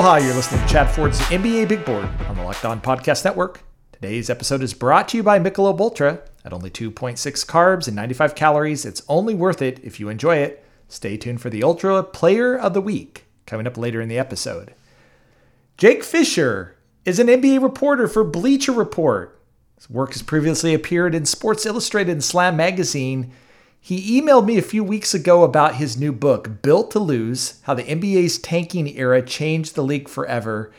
Aloha, you're listening to Chad Ford's NBA Big Board on the Locked On Podcast Network. Today's episode is brought to you by Michelob Ultra. At only 2.6 carbs and 95 calories, it's only worth it if you enjoy it. Stay tuned for the Ultra Player of the Week coming up later in the episode. Jake Fisher is an NBA reporter for Bleacher Report. His work has previously appeared in Sports Illustrated and Slam Magazine. He emailed me a few weeks ago about his new book, Built to Lose How the NBA's Tanking Era Changed the League Forever.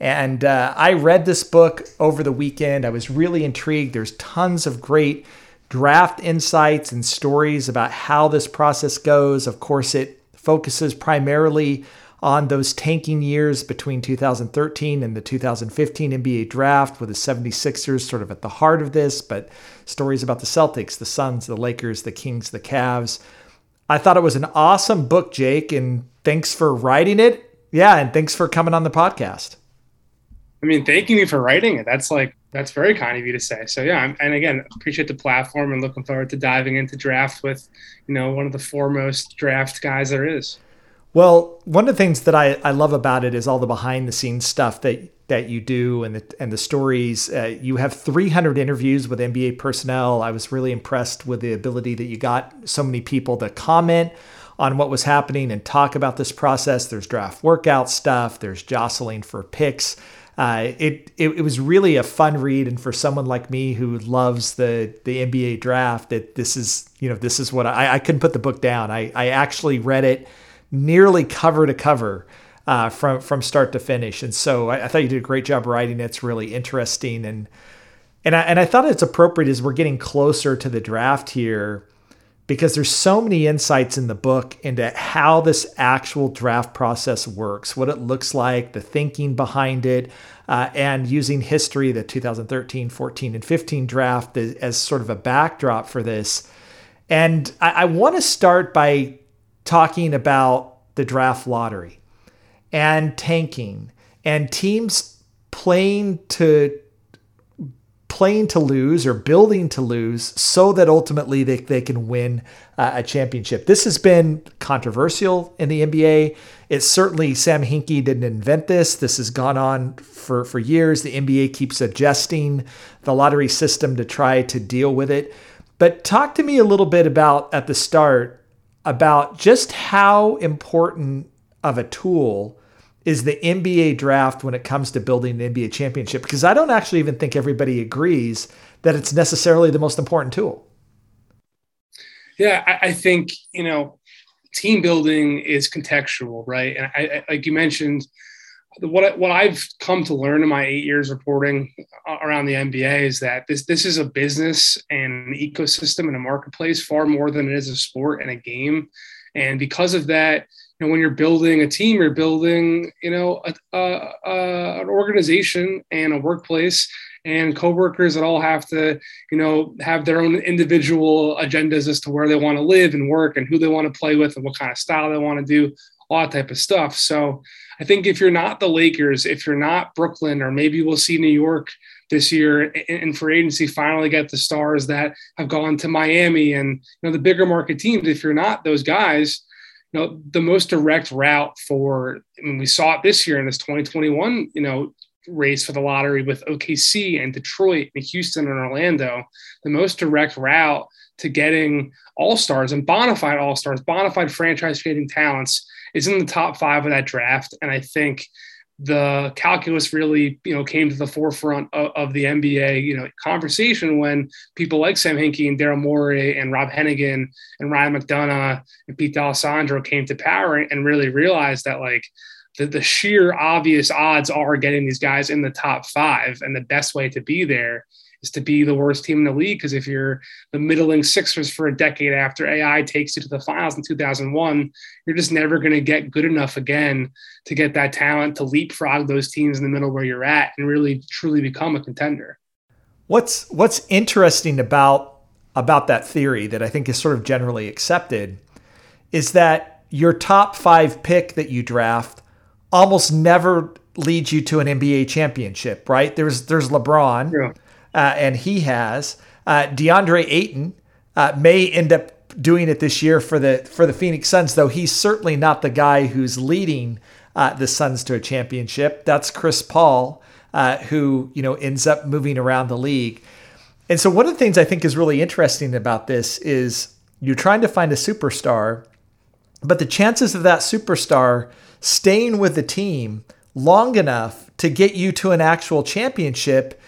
And uh, I read this book over the weekend. I was really intrigued. There's tons of great draft insights and stories about how this process goes. Of course, it focuses primarily on those tanking years between 2013 and the 2015 NBA draft, with the 76ers sort of at the heart of this, but stories about the Celtics, the Suns, the Lakers, the Kings, the Cavs. I thought it was an awesome book, Jake, and thanks for writing it. Yeah, and thanks for coming on the podcast. I mean, thanking me for writing it. That's like that's very kind of you to say. So yeah, and again, appreciate the platform and looking forward to diving into draft with, you know, one of the foremost draft guys there is. Well, one of the things that I, I love about it is all the behind the scenes stuff that that you do and the and the stories. Uh, you have 300 interviews with NBA personnel. I was really impressed with the ability that you got so many people to comment on what was happening and talk about this process. There's draft workout stuff. There's jostling for picks. Uh, it, it, it was really a fun read, and for someone like me who loves the the NBA draft, that this is you know this is what I I couldn't put the book down. I I actually read it nearly cover to cover uh, from from start to finish. And so I, I, thought you did a great job writing it. It's really interesting and and I, and I thought it's appropriate as we're getting closer to the draft here because there's so many insights in the book into how this actual draft process works, what it looks like, the thinking behind it, uh, and using history, the 2013, 14, and 15 draft as, as sort of a backdrop for this. And I, I want to start by talking about the draft lottery and tanking and teams playing to playing to lose or building to lose so that ultimately they, they can win uh, a championship. This has been controversial in the NBA. It's certainly Sam Hinkie didn't invent this. This has gone on for, for years. The NBA keeps adjusting the lottery system to try to deal with it. But talk to me a little bit about at the start about just how important of a tool is the NBA draft when it comes to building an NBA championship because I don't actually even think everybody agrees that it's necessarily the most important tool. Yeah, I, I think, you know, team building is contextual, right? And I, I, like you mentioned, what what I've come to learn in my eight years reporting around the NBA is that this this is a business and an ecosystem and a marketplace far more than it is a sport and a game, and because of that, you know, when you're building a team, you're building you know a, a, a, an organization and a workplace and coworkers that all have to you know have their own individual agendas as to where they want to live and work and who they want to play with and what kind of style they want to do all that type of stuff. So I think if you're not the Lakers, if you're not Brooklyn, or maybe we'll see New York this year and free agency finally get the stars that have gone to Miami and you know the bigger market teams. If you're not those guys, you know the most direct route for. I mean, we saw it this year in this 2021, you know, race for the lottery with OKC and Detroit and Houston and Orlando. The most direct route to getting all stars and bona fide all stars, bona fide franchise creating talents is in the top five of that draft. And I think the calculus really, you know, came to the forefront of, of, the NBA, you know, conversation when people like Sam Hinkie and Daryl Morey and Rob Hennigan and Ryan McDonough and Pete D'Alessandro came to power and really realized that like the, the sheer obvious odds are getting these guys in the top five. And the best way to be there is to be the worst team in the league. Because if you're the middling Sixers for a decade after AI takes you to the finals in 2001, you're just never going to get good enough again to get that talent to leapfrog those teams in the middle where you're at and really truly become a contender. What's what's interesting about about that theory that I think is sort of generally accepted is that your top five pick that you draft almost never leads you to an NBA championship, right? There's there's LeBron. Yeah and he has. Uh, DeAndre Ayton uh, may end up doing it this year for the for the Phoenix Suns, though he's certainly not the guy who's leading uh, the Suns to a championship. That's Chris Paul, uh, who you know ends up moving around the league. And so one of the things I think is really interesting about this is you're trying to find a superstar, but the chances of that superstar staying with the team long enough to get you to an actual championship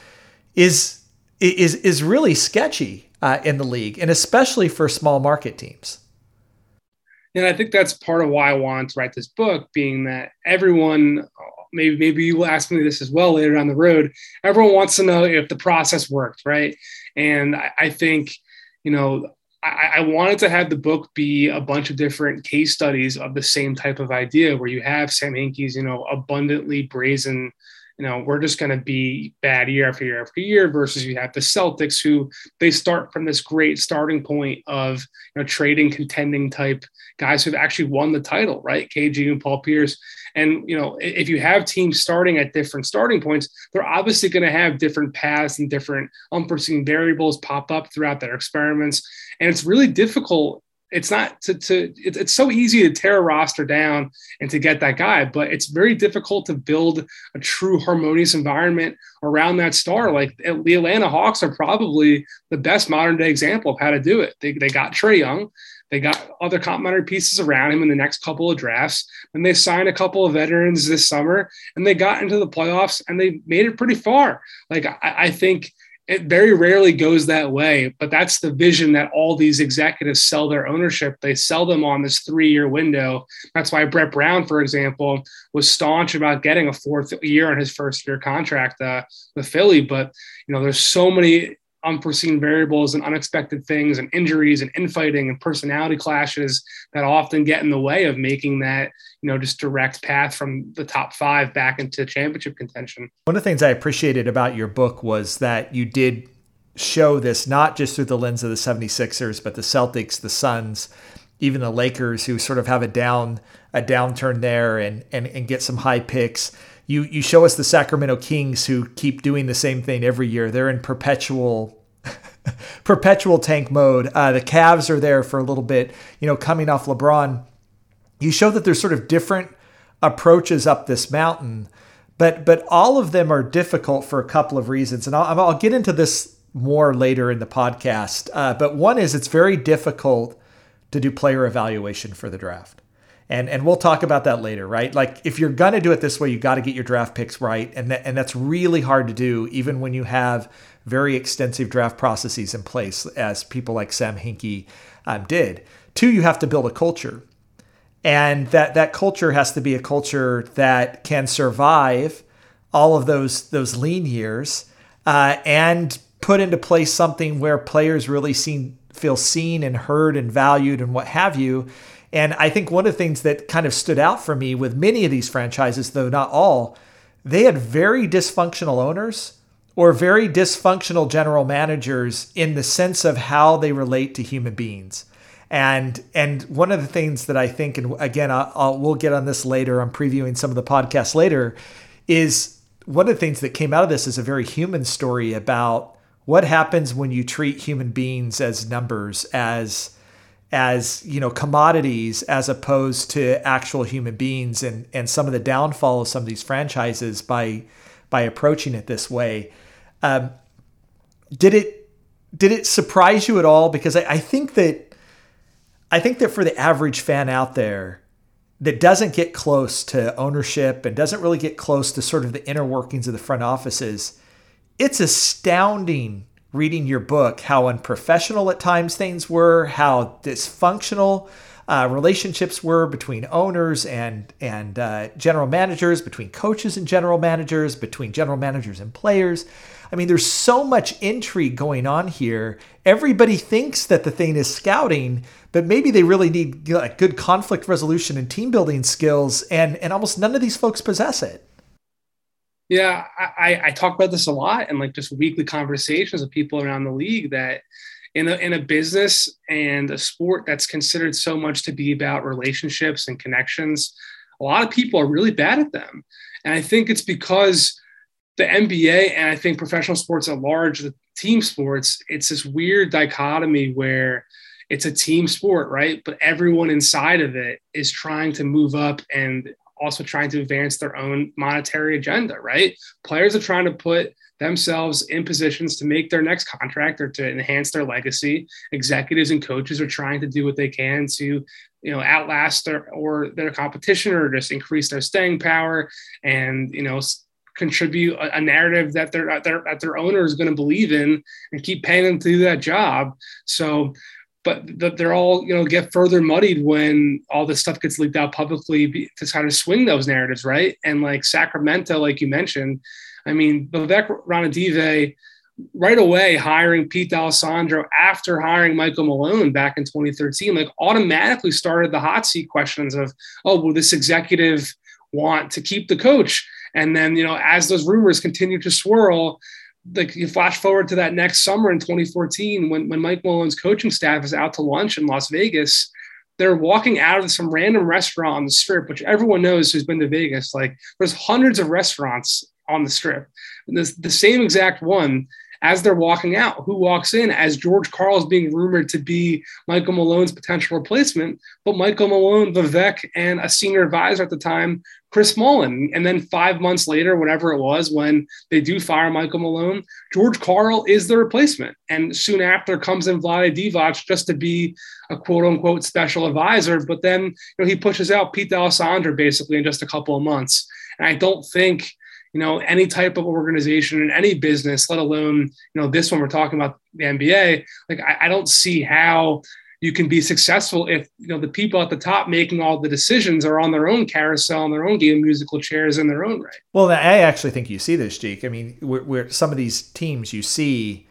is is is really sketchy uh, in the league, and especially for small market teams. And I think that's part of why I wanted to write this book, being that everyone, maybe maybe you will ask me this as well later down the road. Everyone wants to know if the process worked, right? And I, I think, you know, I, I, wanted to have the book be a bunch of different case studies of the same type of idea, where you have Sam Hinkie's, you know, abundantly brazen you know, we're just going to be bad year after year after year versus you have the Celtics who they start from this great starting point of, you know, trading contending type guys who've actually won the title, right? KG and Paul Pierce. And, you know, if you have teams starting at different starting points, they're obviously going to have different paths and different unforeseen variables pop up throughout their experiments. And it's really difficult it's not to, to it, it's so easy to tear a roster down and to get that guy but it's very difficult to build a true harmonious environment around that star like eh, the atlanta hawks are probably the best modern day example of how to do it they, they got trae young they got other complementary pieces around him in the next couple of drafts. And they signed a couple of veterans this summer and they got into the playoffs and they made it pretty far. Like, I, I think it very rarely goes that way, but that's the vision that all these executives sell their ownership. They sell them on this three year window. That's why Brett Brown, for example, was staunch about getting a fourth year on his first year contract uh, with Philly. But, you know, there's so many unforeseen variables and unexpected things and injuries and infighting and personality clashes that often get in the way of making that you know just direct path from the top five back into championship contention. One of the things i appreciated about your book was that you did show this not just through the lens of the 76ers but the celtics the suns even the lakers who sort of have a down a downturn there and and, and get some high picks you you show us the Sacramento Kings who keep doing the same thing every year. They're in perpetual perpetual tank mode. Uh, the Cavs are there for a little bit, you know, coming off LeBron. You show that there's sort of different approaches up this mountain, but but all of them are difficult for a couple of reasons, and I'll, I'll get into this more later in the podcast. Uh, but one is it's very difficult to do player evaluation for the draft and and we'll talk about that later, right? Like if you're gonna do it this way, you got to get your draft picks right, and and that's really hard to do, even when you have very extensive draft processes in place, as people like Sam Hinkie um, did. Two, you have to build a culture, and that that culture has to be a culture that can survive all of those those lean years, uh, and put into place something where players really seen feel seen and heard and valued and what have you and I think one of the things that kind of stood out for me with many of these franchises, though not all, they had very dysfunctional owners or very dysfunctional general managers in the sense of how they relate to human beings. And and one of the things that I think, and again, I'll, I'll, we'll get on this later. I'm previewing some of the podcasts later. Is one of the things that came out of this is a very human story about what happens when you treat human beings as numbers, as as you know commodities as opposed to actual human beings and and some of the downfall of some of these franchises by by approaching it this way. Um, did it did it surprise you at all? Because I, I think that I think that for the average fan out there that doesn't get close to ownership and doesn't really get close to sort of the inner workings of the front offices it's astounding reading your book how unprofessional at times things were, how dysfunctional uh, relationships were between owners and and uh, general managers, between coaches and general managers, between general managers and players. I mean, there's so much intrigue going on here. Everybody thinks that the thing is scouting, but maybe they really need you know, good conflict resolution and team building skills, and and almost none of these folks possess it. Yeah, I, I talk about this a lot in like just weekly conversations with people around the league that in a, in a business and a sport that's considered so much to be about relationships and connections, a lot of people are really bad at them. And I think it's because the NBA and I think professional sports at large, the team sports, it's this weird dichotomy where it's a team sport, right? But everyone inside of it is trying to move up and also trying to advance their own monetary agenda, right? Players are trying to put themselves in positions to make their next contract or to enhance their legacy. Executives and coaches are trying to do what they can to, you know, outlast their or their competition or just increase their staying power and, you know, contribute a, a narrative that their, their that their owner is going to believe in and keep paying them to do that job. So but they're all you know get further muddied when all this stuff gets leaked out publicly to try to swing those narratives right and like sacramento like you mentioned I mean, Vivek Ranadive right away hiring Pete D'Alessandro after hiring Michael Malone back in 2013, like automatically started the hot seat questions of, oh, will this executive want to keep the coach? And then, you know, as those rumors continue to swirl, like you flash forward to that next summer in 2014 when, when Mike Malone's coaching staff is out to lunch in Las Vegas they're walking out of some random restaurant on the strip, which everyone knows who's been to Vegas. Like there's hundreds of restaurants on the strip. This, the same exact one as they're walking out. Who walks in as George Karl is being rumored to be Michael Malone's potential replacement, but Michael Malone, Vivek, and a senior advisor at the time, Chris Mullin. And then five months later, whatever it was, when they do fire Michael Malone, George Karl is the replacement. And soon after comes in Vlade Divac just to be a quote unquote special advisor. But then you know, he pushes out Pete D'Alessandro basically in just a couple of months. And I don't think you know any type of organization in any business let alone you know this one we're talking about the nba like I, I, don't see how you can be successful if you know the people at the top making all the decisions are on their own carousel and their own game musical chairs in their own right. Well i actually think you see this jake i mean where, some of these teams you see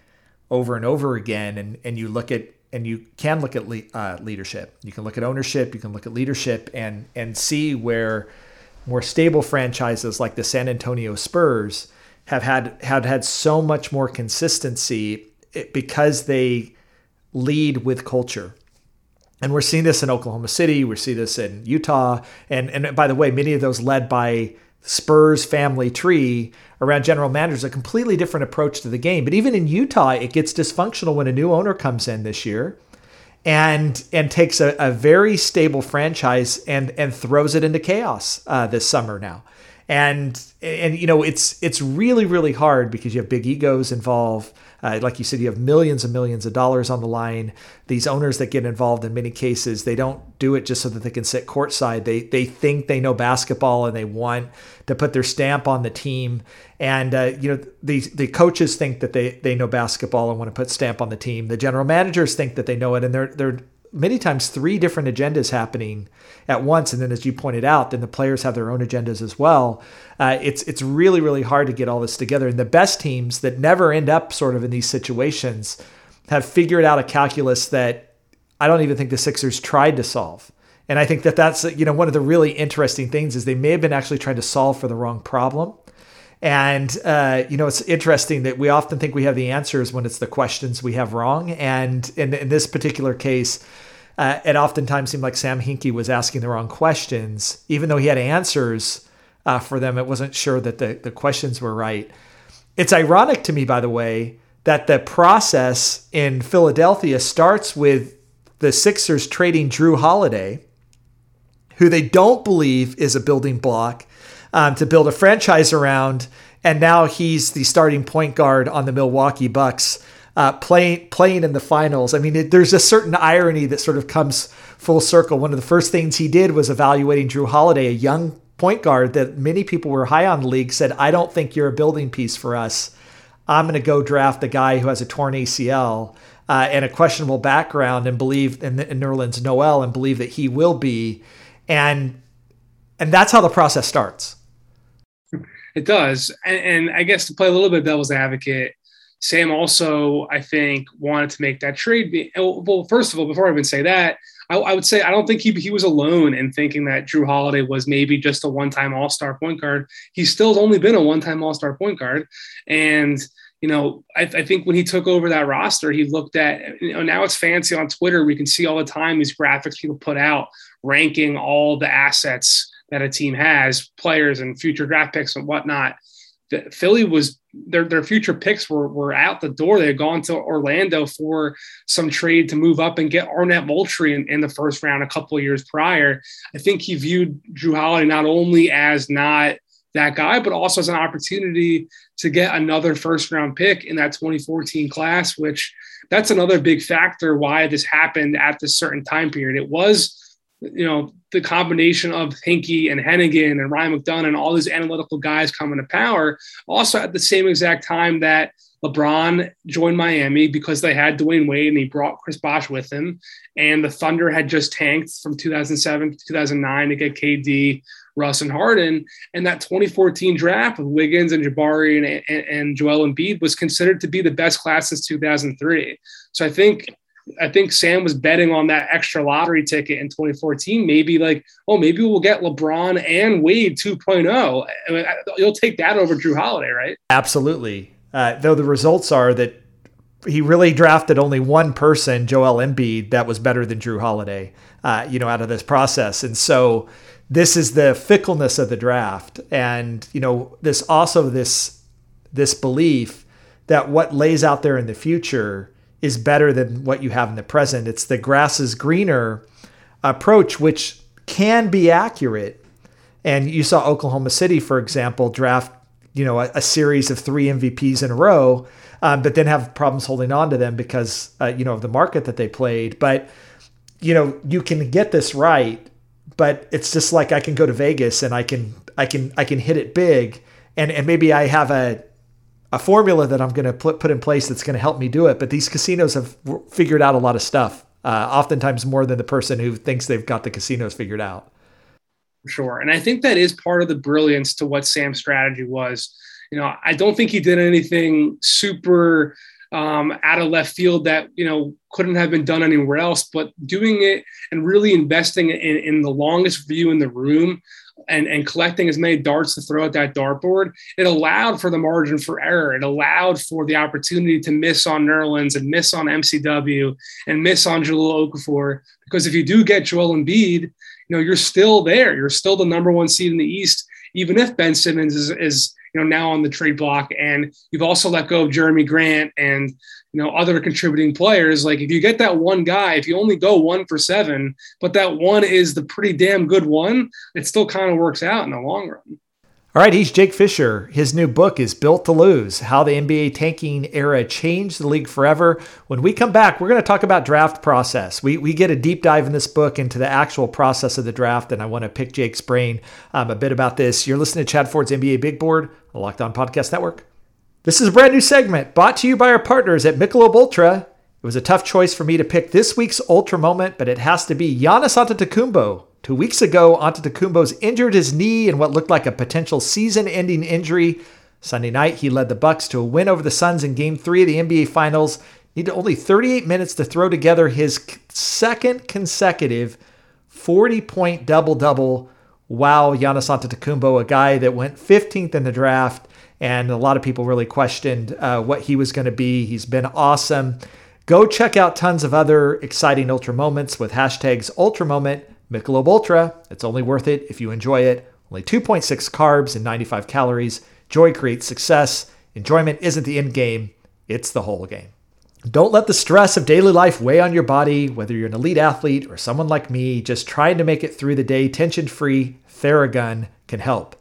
over and over again and and you look at and you can look at le- uh, leadership. You can look at ownership you can look at leadership and and see where more stable franchises like the San Antonio Spurs have had have had so much more consistency because they lead with culture. And we're seeing this in Oklahoma City, we're seeing this in Utah, and and by the way, many of those led by Spurs family tree around general managers, a completely different approach to the game. But even in Utah, it gets dysfunctional when a new owner comes in this year and and takes a, a very stable franchise and and throws it into chaos uh, this summer now. And and you know it's it's really really hard because you have big egos involved. Uh, like you said, you have millions and millions of dollars on the line. These owners that get involved in many cases, they don't do it just so that they can sit courtside. They they think they know basketball and they want to put their stamp on the team. And uh, you know the the coaches think that they they know basketball and want to put stamp on the team. The general managers think that they know it, and they're they're many times three different agendas happening at once. And then as you pointed out then the players have their own agendas as well. Uh, it's it's really really hard to get all this together. And the best teams that never end up sort of in these situations have figured out a calculus that i don't even think the sixers tried to solve. And i think that that's you know one of the really interesting things is they may have been actually trying to solve for the wrong problem and uh, you know, it's interesting that we often think we have the answers when it's the questions we have wrong. And in, in this particular case, uh, it oftentimes seemed like Sam Hinkie was asking the wrong questions, even though he had answers uh, for them. It wasn't sure that the, the questions were right. It's ironic to me, by the way, that the process in Philadelphia starts with the Sixers trading Jrue Holiday, who they don't believe is a building block um, to build a franchise around. And now he's the starting point guard on the Milwaukee Bucks, uh, playing playing in the finals. I mean, it, there's a certain irony that sort of comes full circle. One of the first things he did was evaluating Jrue Holiday, a young point guard that many people were high on the league, said, "I don't think you're a building piece for us. I'm going to go draft a guy who has a torn ACL." Uh, and a questionable background, and believe in, in Nerlens Noel, and believe that he will be, and and that's how the process starts. It does. And, and, I guess to play a little bit of devil's advocate, Sam also, I think, wanted to make that trade. Be, oh, well, first of all, before I even say that, I, I, would say I don't think he, he was alone in thinking that Jrue Holiday was maybe just a one time All Star point guard. He's still only been a one time All Star point guard. And, you know, I, I, think when he took over that roster, he looked at, you know, now it's fancy on Twitter. We can see all the time these graphics people put out ranking all the assets that a team has, players and future draft picks and whatnot. Philly was their their future picks were were out the door. They had gone to Orlando for some trade to move up and get Arnett Moultrie in, in the first round a couple of years prior. I think he viewed Jrue Holiday not only as not that guy, but also as an opportunity to get another first round pick in that 2014 class, which that's another big factor why this happened at this certain time period. It was, you know, the combination of Hinkie and Hennigan and Ryan McDonough and all these analytical guys coming to power. Also at the same exact time that LeBron joined Miami because they had Dwyane Wade and he brought Chris Bosh with him. And the Thunder had just tanked from 2007 to 2009 to get KD Russ and Harden. And that 2014 draft with Wiggins and Jabari and, and, and Joel Embiid was considered to be the best class since 2003. So I think I think Sam was betting on that extra lottery ticket in 2014. Maybe like, oh, maybe we'll get LeBron and Wade 2.0. I mean, you'll take that over Jrue Holiday, right? Absolutely. Uh, though the results are that he really drafted only one person, Joel Embiid, that was better than Jrue Holiday, uh, you know, out of this process. And so this is the fickleness of the draft and you know this also this this belief that what lays out there in the future is better than what you have in the present. It's the grass is greener approach which can be accurate. And you saw Oklahoma City for example draft you know a, a series of three MVPs in a row um, but then have problems holding on to them because uh, you know of the market that they played. But you know you can get this right but it's just like I can go to Vegas and I can I can I can hit it big. And and maybe I have a a formula that I'm going to put put in place that's going to help me do it. But these casinos have figured out a lot of stuff, uh, oftentimes more than the person who thinks they've got the casinos figured out. Sure, and I think that is part of the brilliance to what Sam's strategy was. You know, I don't think he did anything super um, out of left field that you know couldn't have been done anywhere else. But doing it and really investing in, in the longest view in the room and, and collecting as many darts to throw at that dartboard, it allowed for the margin for error. It allowed for the opportunity to miss on Nerlens and miss on MCW and miss on Jahlil Okafor. Because if you do get Joel Embiid, you know, you're still there. You're still the number one seed in the East, even if Ben Simmons is, is you know now on the trade block. And you've also let go of Jerami Grant and you know other contributing players. Like if you get that one guy if you only go one for seven but that one is the pretty damn good one it still kind of works out in the long run all right, he's Jake Fisher. His new book is Built to Lose How the NBA Tanking Era Changed the League Forever. When we come back, we're going to talk about draft process. We, we get a deep dive in this book into the actual process of the draft, and I want to pick Jake's brain um, a bit about this. You're listening to Chad Ford's NBA Big Board, the Locked On Podcast Network. This is a brand new segment brought to you by our partners at Michelob Ultra. It was a tough choice for me to pick this week's Ultra moment, but it has to be Giannis Antetokounmpo Two weeks ago, Antetokounmpo's injured his knee in what looked like a potential season-ending injury. Sunday night, he led the Bucks to a win over the Suns in Game 3 of the NBA Finals. Needed only 38 minutes to throw together his second consecutive 40-point double-double. Wow, Giannis Antetokounmpo, a guy that went 15th in the draft, and a lot of people really questioned uh, what he was going to be. He's been awesome. Go check out tons of other exciting Ultra moments with hashtags Ultra Moment Michelob Ultra, it's only worth it if you enjoy it. Only 2.6 carbs and 95 calories. Joy creates success. Enjoyment isn't the end game, it's the whole game. Don't let the stress of daily life weigh on your body, whether you're an elite athlete or someone like me just trying to make it through the day tension free. Theragun can help.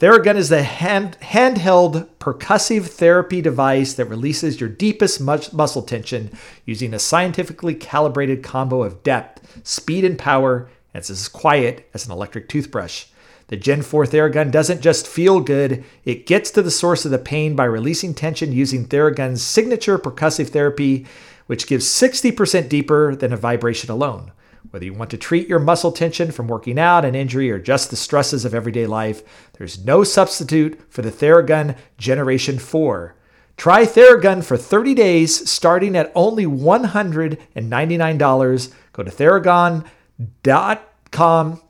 Theragun is the hand, handheld percussive therapy device that releases your deepest muscle tension using a scientifically calibrated combo of depth, speed, and power, and it's as quiet as an electric toothbrush. The Gen 4 Theragun doesn't just feel good, it gets to the source of the pain by releasing tension using Theragun's signature percussive therapy, which gives 60% deeper than a vibration alone. Whether you want to treat your muscle tension from working out, an injury, or just the stresses of everyday life, there's no substitute for the Theragun Generation 4. Try Theragun for 30 days starting at only $199. Go to theragun.com.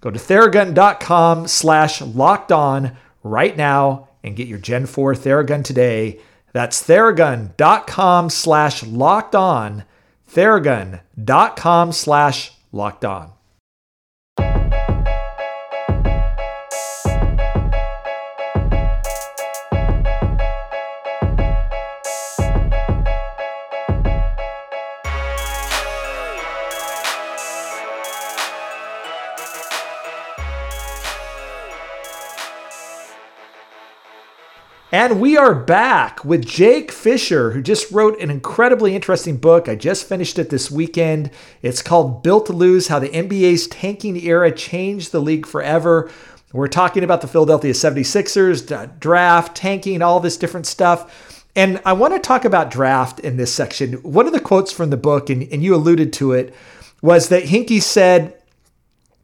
Go to theragun.com slash locked on right now and get your Gen 4 Theragun today. That's theragun.com slash locked on theragun.com slash locked on. And we are back with Jake Fisher, who just wrote an incredibly interesting book. I just finished it this weekend. It's called Built to Lose How the NBA's Tanking Era Changed the League Forever. We're talking about the Philadelphia 76ers, draft, tanking, all this different stuff. And I want to talk about draft in this section. One of the quotes from the book, and, and you alluded to it, was that Hinkie said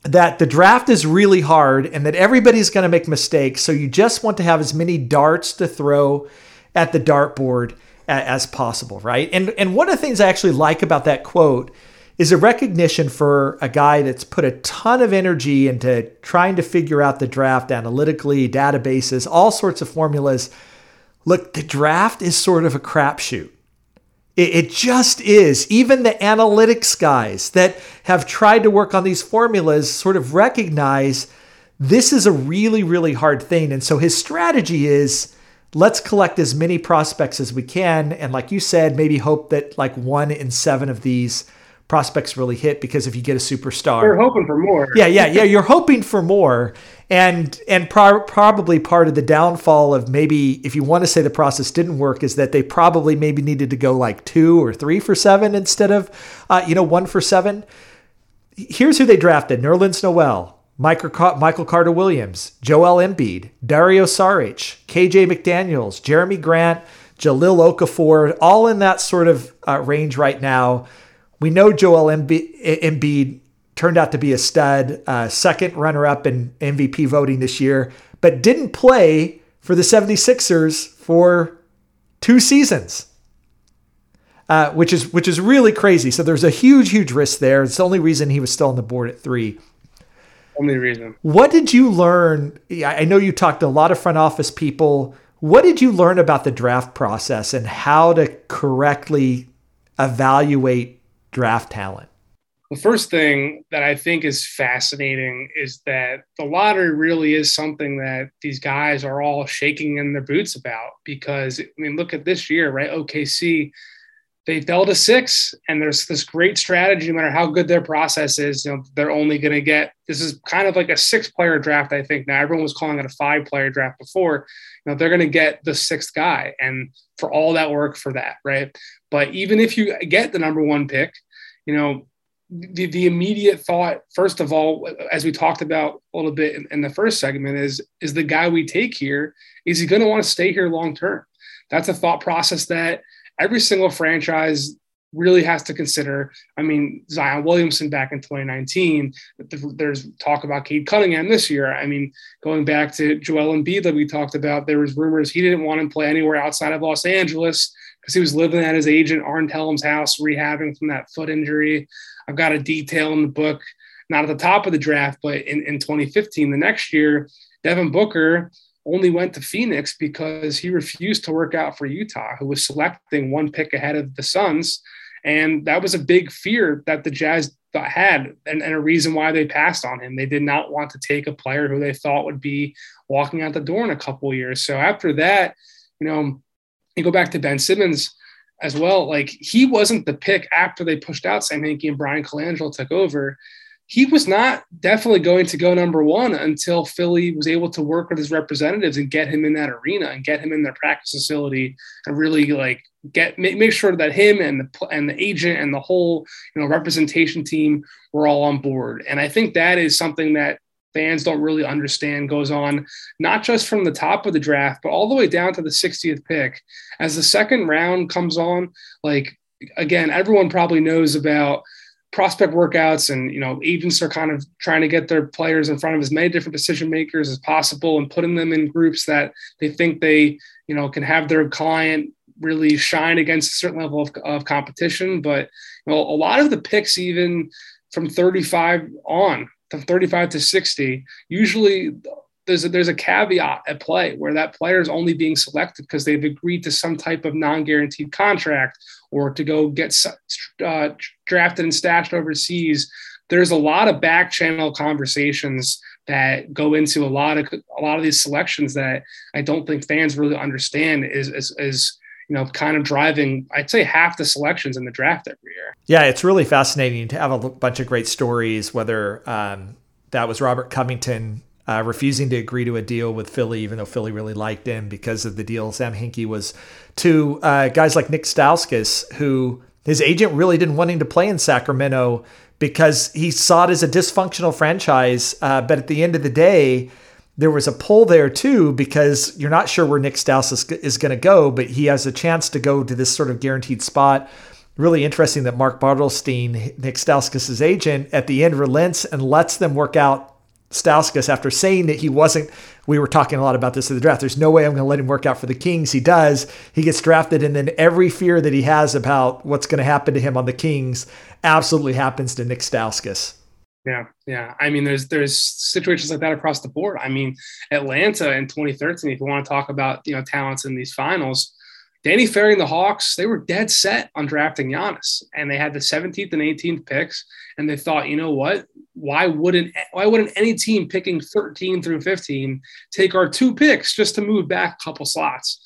that the draft is really hard and that everybody's going to make mistakes. So you just want to have as many darts to throw at the dartboard as possible, right? And and one of the things I actually like about that quote is a recognition for a guy that's put a ton of energy into trying to figure out the draft analytically, databases, all sorts of formulas. Look, the draft is sort of a crapshoot. It, just is. Even the analytics guys that have tried to work on these formulas sort of recognize this is a really, really hard thing. And so his strategy is let's collect as many prospects as we can. And like you said, maybe hope that like one in seven of these prospects really hit because if you get a superstar, you're hoping for more. Yeah, yeah, yeah. You're hoping for more, and and pro- probably part of the downfall of maybe if you want to say the process didn't work is that they probably maybe needed to go like two or three for seven instead of uh, you know one for seven. Here's who they drafted: Nerlens Noel. Michael, Michael Carter Williams, Joel Embiid, Dario Saric, KJ McDaniels, Jerami Grant, Jahlil Okafor, all in that sort of uh, range right now. We know Joel Embiid turned out to be a stud, uh, second runner up in MVP voting this year, but didn't play for the 76ers for two seasons. Uh, which is which is really crazy. So there's a huge, huge risk there. It's the only reason he was still on the board at three. Only reason. What did you learn? I know you talked to a lot of front office people. What did you learn about the draft process and how to correctly evaluate draft talent? The first thing that I think is fascinating is that the lottery really is something that these guys are all shaking in their boots about because, I mean, look at this year, right? OKC, they fell to six, and there's this great strategy, no matter how good their process is, you know, they're only going to get this is kind of like a six player draft, I think. Now, everyone was calling it a five player draft before. You know, they're going to get the sixth guy, and for all that work for that, right? But even if you get the number one pick, you know, the, the immediate thought, first of all, as we talked about a little bit in, in the first segment, is is the guy we take here, is he going to want to stay here long term? That's a thought process that every single franchise really has to consider. I mean, Zion Williamson back in 2019, there's talk about Cade Cunningham this year. I mean, going back to Joel Embiid that we talked about, there was rumors he didn't want to play anywhere outside of Los Angeles because he was living at his agent Arn Tellem's house, rehabbing from that foot injury. I've got a detail in the book, not at the top of the draft, but in, in 2015, the next year, Devin Booker only went to Phoenix because he refused to work out for Utah, who was selecting one pick ahead of the Suns. And that was a big fear that the Jazz had and, and, a reason why they passed on him. They did not want to take a player who they thought would be walking out the door in a couple years. So after that, you know, you go back to Ben Simmons as well. Like he wasn't the pick after they pushed out Sam Hinkie and Bryan Colangelo took over. He was not definitely going to go number one until Philly was able to work with his representatives and get him in that arena and get him in their practice facility and really like get make, make sure that him and the and the agent and the whole you know representation team were all on board. And I think that is something that fans don't really understand goes on, not just from the top of the draft, but all the way down to the 60th pick. As the second round comes on, like again, everyone probably knows about prospect workouts and you know agents are kind of trying to get their players in front of as many different decision makers as possible and putting them in groups that they think they you know can have their client really shine against a certain level of, of competition. But you know a lot of the picks even from 35 on from 35 to 60, usually there's a, there's a caveat at play where that player is only being selected because they've agreed to some type of non-guaranteed contract or to go get uh, drafted and stashed overseas. There's a lot of back channel conversations that go into a lot of a lot of these selections that I don't think fans really understand is is, is you know, kind of driving, I'd say half the selections in the draft every year. Yeah, it's really fascinating to have a bunch of great stories, whether um, that was Robert Covington uh, refusing to agree to a deal with Philly, even though Philly really liked him because of the deal Sam Hinkie was to uh, guys like Nick Stauskas, who his agent really didn't want him to play in Sacramento because he saw it as a dysfunctional franchise. Uh, but at the end of the day, there was a pull there too because you're not sure where Nick Stauskas is going to go, but he has a chance to go to this sort of guaranteed spot. Really interesting that Mark Bartelstein, Nick Stauskas' agent, at the end relents and lets them work out Stauskas after saying that he wasn't. We were talking a lot about this in the draft. There's no way I'm going to let him work out for the Kings. He does. He gets drafted, and then every fear that he has about what's going to happen to him on the Kings absolutely happens to Nick Stauskas. Yeah, yeah. I mean, there's there's situations like that across the board. I mean, Atlanta in 2013. If you want to talk about you know talents in these finals, Danny Ferry and the Hawks, they were dead set on drafting Giannis, and they had the 17th and 18th picks, and they thought, you know what? Why wouldn't why wouldn't any team picking 13 through 15 take our two picks just to move back a couple slots?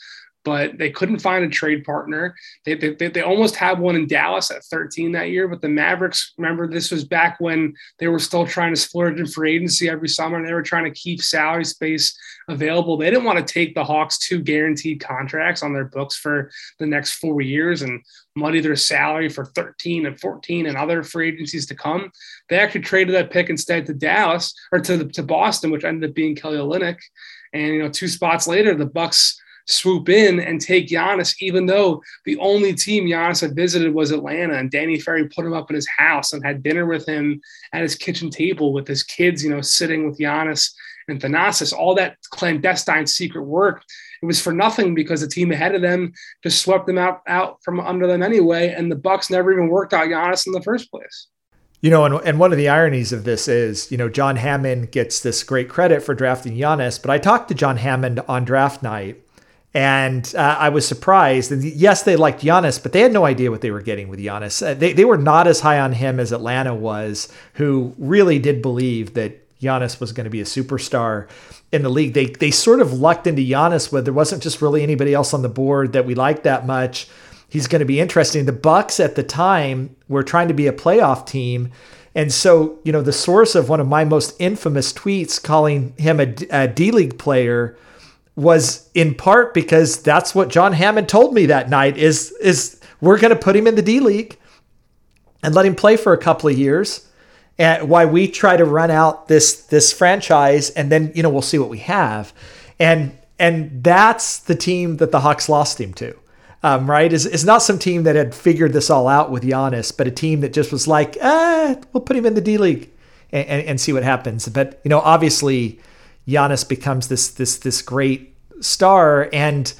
But they couldn't find a trade partner. They, they, they, almost had one in Dallas at 13 that year, but the Mavericks, remember, this was back when they were still trying to splurge in free agency every summer and they were trying to keep salary space available. They didn't want to take the Hawks two guaranteed contracts on their books for the next four years and muddy their salary for 13 and 14 and other free agencies to come. They actually traded that pick instead to Dallas or to, to Boston, which ended up being Kelly Olynyk. And, you know, two spots later, the Bucks swoop in and take Giannis, even though the only team Giannis had visited was Atlanta. And Danny Ferry put him up in his house and had dinner with him at his kitchen table with his kids, you know, sitting with Giannis and Thanasis. All that clandestine secret work. It was for nothing because the team ahead of them just swept them out, out from under them anyway. And the Bucks never even worked out Giannis in the first place. You know, and, and one of the ironies of this is, you know, John Hammond gets this great credit for drafting Giannis, but I talked to John Hammond on draft night and uh, I was surprised. And yes, they liked Giannis, but they had no idea what they were getting with Giannis. Uh, they, they were not as high on him as Atlanta was, who really did believe that Giannis was going to be a superstar in the league. They, they sort of lucked into Giannis with there wasn't just really anybody else on the board that we liked that much. He's going to be interesting. The Bucks at the time were trying to be a playoff team. And so, you know, the source of one of my most infamous tweets calling him a, a D League player was in part because that's what John Hammond told me that night is is we're going to put him in the D League and let him play for a couple of years and why we try to run out this this franchise and then you know we'll see what we have. And and that's the team that the Hawks lost him to um, right? Is is not some team that had figured this all out with Giannis but a team that just was like ah we'll put him in the D League and, and, and see what happens. But you know obviously Giannis becomes this this this great star. And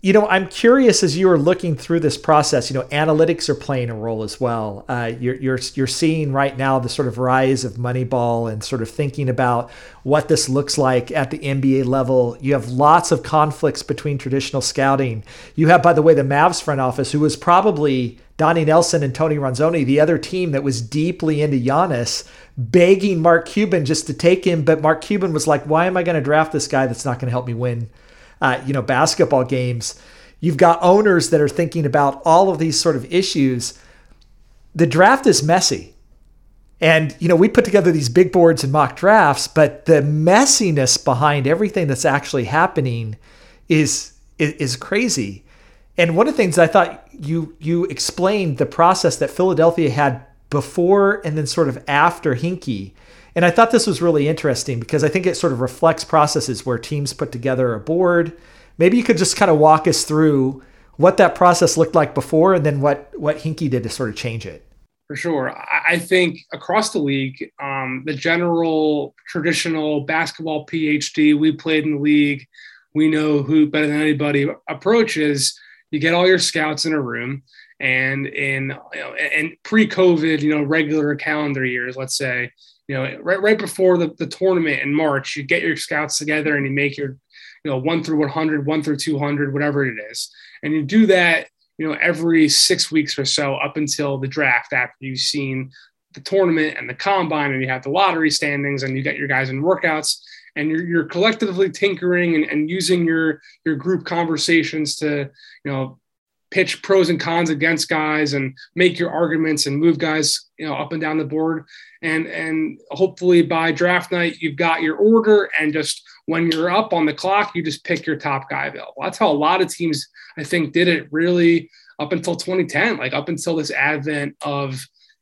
you know i'm curious as you are looking through this process you know analytics are playing a role as well. Uh, you're, you're, you're seeing right now the sort of rise of moneyball and sort of thinking about what this looks like at the nba level. You have lots of conflicts between traditional scouting. You have by the way the mavs front office who was probably donnie nelson and tony ronzone the other team that was deeply into Giannis begging Mark Cuban just to take him, but Mark Cuban was like, "Why am I going to draft this guy that's not going to help me win, uh, you know, basketball games?" You've got owners that are thinking about all of these sort of issues. The draft is messy. And, you know, we put together these big boards and mock drafts, but the messiness behind everything that's actually happening is, is, is crazy. And one of the things I thought you you explained the process that Philadelphia had before and then sort of after Hinkie. And I thought this was really interesting because I think it sort of reflects processes where teams put together a board. Maybe you could just kind of walk us through what that process looked like before and then what, what Hinkie did to sort of change it. For sure. I think across the league, um, the general traditional basketball PhD, we played in the league, we know who better than anybody approach is you get all your scouts in a room and in you know, and pre-COVID, you know, regular calendar years, let's say, you know, right right before the, the tournament in March, you get your scouts together and you make your, you know, one through 100, one through 200, whatever it is, and you do that, you know, every six weeks or so up until the draft after you've seen the tournament and the combine and you have the lottery standings and you get your guys in workouts and you're, you're collectively tinkering and, and using your your group conversations to you know pitch pros and cons against guys and make your arguments and move guys you know up and down the board and and hopefully by draft night you've got your order and just when you're up on the clock you just pick your top guy available that's how a lot of teams i think did it really up until 2010 like up until this advent of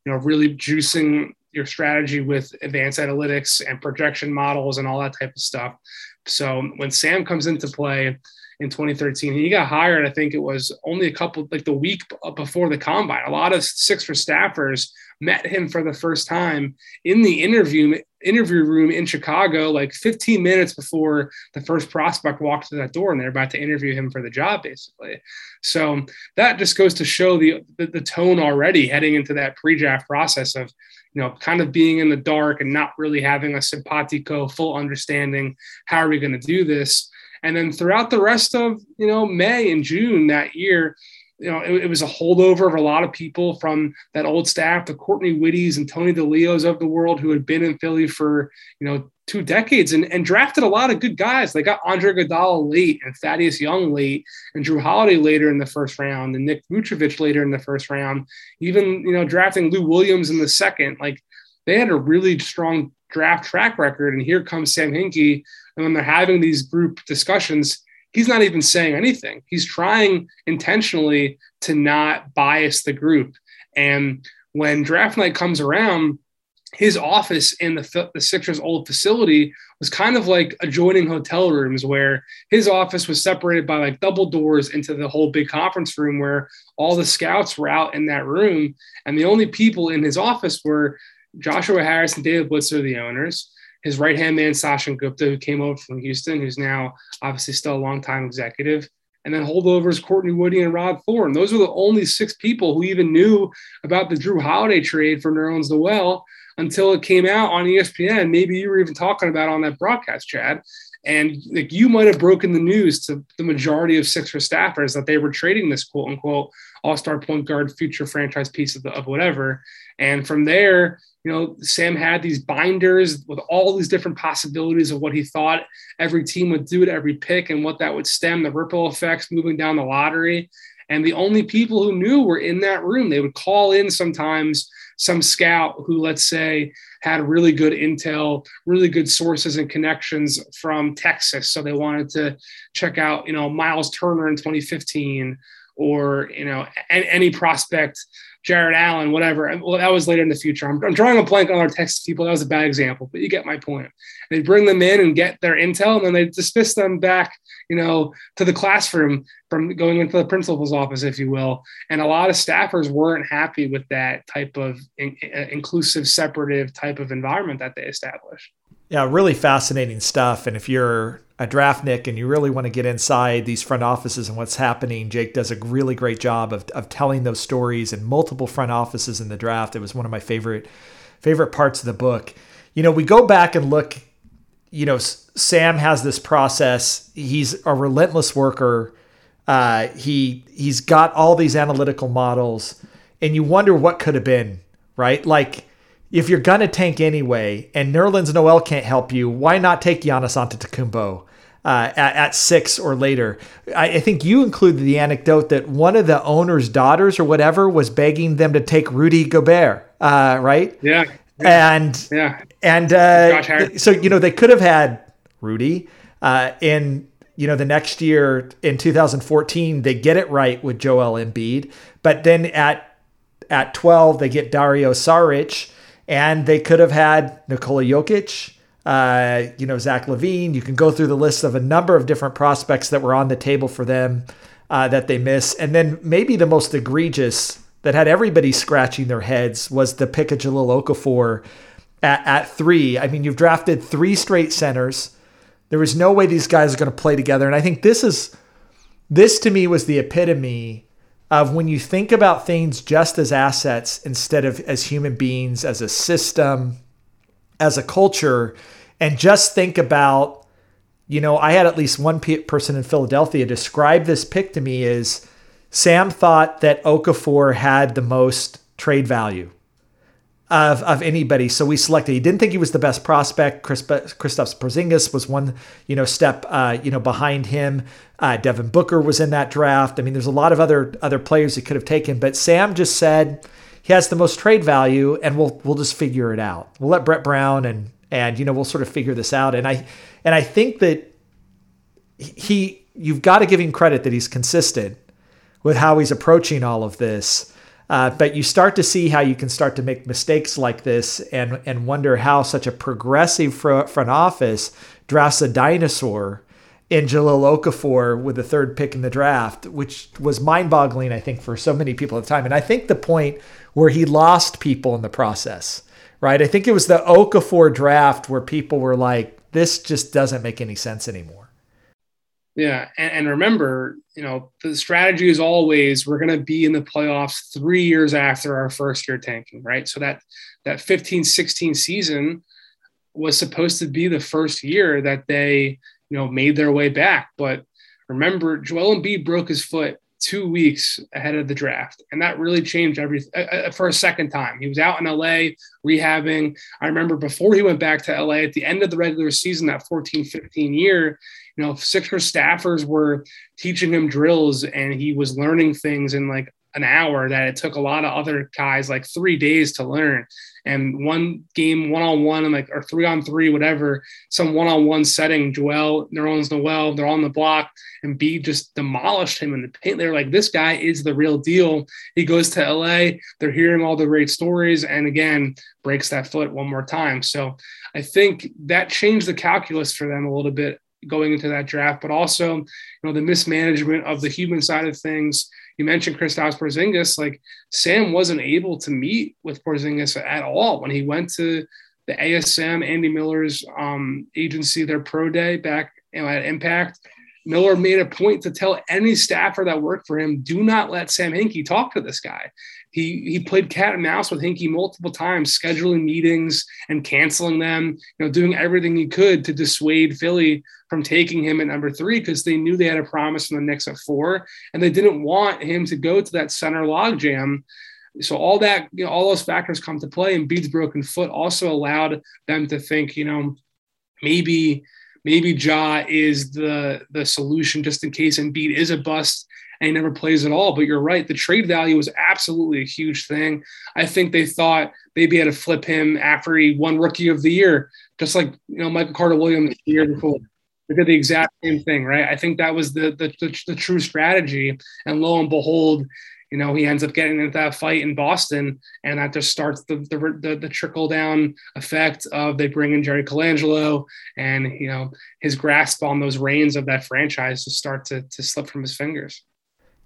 you know really juicing your strategy with advanced analytics and projection models and all that type of stuff so when sam comes into play in 2013. He got hired, I think it was only a couple, like the week before the combine. A lot of Sixers staffers met him for the first time in the interview interview room in Chicago, like 15 minutes before the first prospect walked through that door, and they're about to interview him for the job, basically. So that just goes to show the the, the tone already heading into that pre-draft process of you know, kind of being in the dark and not really having a simpatico full understanding. How are we going to do this? And then throughout the rest of, you know, May and June that year, you know, it, it, was a holdover of a lot of people from that old staff, the Courtney Wittes and Tony DiLeos of the world who had been in Philly for, you know, two decades and, and drafted a lot of good guys. They got Andre Iguodala late and Thaddeus Young late and Jrue Holiday later in the first round and Nick Vucevic later in the first round. Even, you know, drafting Lou Williams in the second. Like they had a really strong draft track record. And here comes Sam Hinkie and when they're having these group discussions, he's not even saying anything. He's trying intentionally to not bias the group. And when draft night comes around, his office in the, the Sixers' old facility was kind of like adjoining hotel rooms where his office was separated by like double doors into the whole big conference room where all the scouts were out in that room. And the only people in his office were Joshua Harris and David Blitzer, the owners, his right hand man, Sachin Gupta, who came over from Houston, who's now obviously still a long-time executive. And then holdovers Courtney Witte and Rod Thorn. Those were the only six people who even knew about the Jrue Holiday trade for Nerlens Noel until it came out on ESPN. Maybe you were even talking about on that broadcast, Chad. And like you might have broken the news to the majority of Sixer staffers that they were trading this quote unquote all-star point guard, future franchise piece of, the, of whatever. And from there, you know, Sam had these binders with all these different possibilities of what he thought every team would do to every pick and what that would stem the ripple effects moving down the lottery. And the only people who knew were in that room. They would call in sometimes some scout who, let's say, had really good intel, really good sources and connections from Texas. So they wanted to check out, you know, Miles Turner in 2015 or, you know, any prospect Jarrett Allen, whatever. Well, that was later in the future. I'm, I'm, drawing a blank on our Texas people. That was a bad example, but you get my point. They bring them in and get their intel, and then they dismiss them back, you know, to the classroom from going into the principal's office, if you will. And a lot of staffers weren't happy with that type of in, inclusive, separative type of environment that they established. Yeah, really fascinating stuff. And if you're a draftnik and you really want to get inside these front offices and what's happening, Jake does a really great job of, of telling those stories in multiple front offices in the draft. It was one of my favorite favorite parts of the book. You know, we go back and look, you know, Sam has this process. He's a relentless worker. Uh, he he's got all these analytical models, and you wonder what could have been, right? Like if you're gonna tank anyway, and Nerlens Noel can't help you, why not take Giannis Antetokounmpo uh, at, at, six or later? I, I, think you included the anecdote that one of the owner's daughters or whatever was begging them to take Rudy Gobert, uh, right? Yeah. yeah. And yeah, and uh, so you know they could have had Rudy uh, in you know the next year in 2014 they get it right with Joel Embiid, but then at at 12 they get Dario Saric and they could have had Nikola Jokic, uh, you know, Zach LaVine. You can go through the list of a number of different prospects that were on the table for them uh, that they missed. And then maybe the most egregious that had everybody scratching their heads was the pick of Jahlil Okafor at, at three. I mean, you've drafted three straight centers. There was no way these guys are going to play together. And I think this is, this to me was the epitome of when you think about things just as assets instead of as human beings, as a system, as a culture, and just think about, you know, I had at least one person in Philadelphia describe this pick to me as Sam thought that Okafor had the most trade value. Of, of anybody. So we selected. He didn't think he was the best prospect. Chris, Kristaps Porzingis was one, you know, step, uh, you know, behind him. Uh, Devin Booker was in that draft. I mean, there's a lot of other other players he could have taken, but Sam just said he has the most trade value, and we'll we'll just figure it out. We'll let Brett Brown and and you know we'll sort of figure this out. And I and I think that he you've got to give him credit that he's consistent with how he's approaching all of this. Uh, but you start to see how you can start to make mistakes like this and, and wonder how such a progressive front office drafts a dinosaur in Jahlil Okafor with the third pick in the draft, which was mind boggling, I think, for so many people at the time. And I think the point where he lost people in the process, right? I think it was the Okafor draft where people were like, this just doesn't make any sense anymore. Yeah, and, and, remember, you know, the strategy is always we're going to be in the playoffs three years after our first year tanking, right? So that that 15, 16 season was supposed to be the first year that they, you know, made their way back. But remember, Joel Embiid broke his foot two weeks ahead of the draft. And that really changed everything uh, uh, for a second time. He was out in LA rehabbing. I remember before he went back to LA at the end of the regular season, that 14 15 year, you know, Sixers staffers were teaching him drills and he was learning things in like an hour that it took a lot of other guys like three days to learn. And one game, one on one, and like or three on three, whatever, some one on one setting. Joel, Nerlens Noel, they're on the block, and B just demolished him in the paint. They're like, this guy is the real deal. He goes to LA. They're hearing all the great stories, and again breaks that foot one more time. So I think that changed the calculus for them a little bit going into that draft, but also, you know, the mismanagement of the human side of things. You mentioned Kristaps Porzingis. Like Sam wasn't able to meet with Porzingis at all when he went to the ASM, Andy Miller's um, agency, their pro day back you know, at Impact. Miller made a point to tell any staffer that worked for him, do not let Sam Hinkie talk to this guy. He, he played cat and mouse with Hinkie multiple times, scheduling meetings and canceling them, you know, doing everything he could to dissuade Philly from taking him at number three because they knew they had a promise from the Knicks at four, and they didn't want him to go to that center logjam. So all that, you know, all those factors come to play, and Bede's broken foot also allowed them to think, you know, maybe maybe Ja is the the solution just in case Embiid is a bust and he never plays at all. But you're right, the trade value was absolutely a huge thing. I think they thought maybe had to flip him after he won Rookie of the Year, just like you know Michael Carter Williams the year before. They did the exact same thing, right? I think that was the, the the, the true strategy, and lo and behold, you know, he ends up getting into that fight in Boston, and that just starts the the, the, the trickle down effect of they bring in Jerry Colangelo, and you know his grasp on those reins of that franchise just start to to slip from his fingers.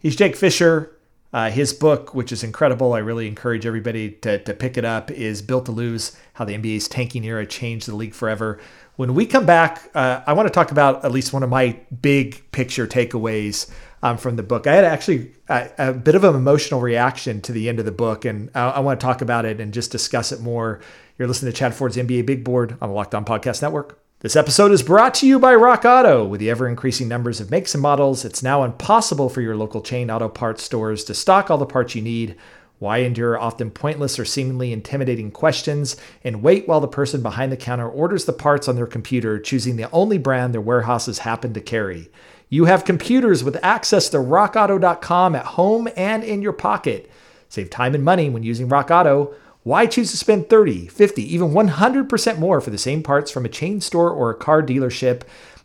He's Jake Fisher. Uh, his book, which is incredible, I really encourage everybody to, to pick it up, is Built to Lose How the NBA's Tanking Era Changed the League Forever. When we come back, uh, I want to talk about at least one of my big picture takeaways um, from the book. I had actually a, a, bit of an emotional reaction to the end of the book, and I, I, want to talk about it and just discuss it more. You're listening to Chad Ford's NBA Big Board on the Locked On Podcast Network. This episode is brought to you by Rock Auto. With the ever increasing numbers of makes and models, it's now impossible for your local chain auto parts stores to stock all the parts you need. Why endure often pointless or seemingly intimidating questions and wait while the person behind the counter orders the parts on their computer, choosing the only brand their warehouses happen to carry? You have computers with access to rockauto.com at home and in your pocket. Save time and money when using Rock Auto. Why choose to spend 30, 50, even 100% more for the same parts from a chain store or a car dealership?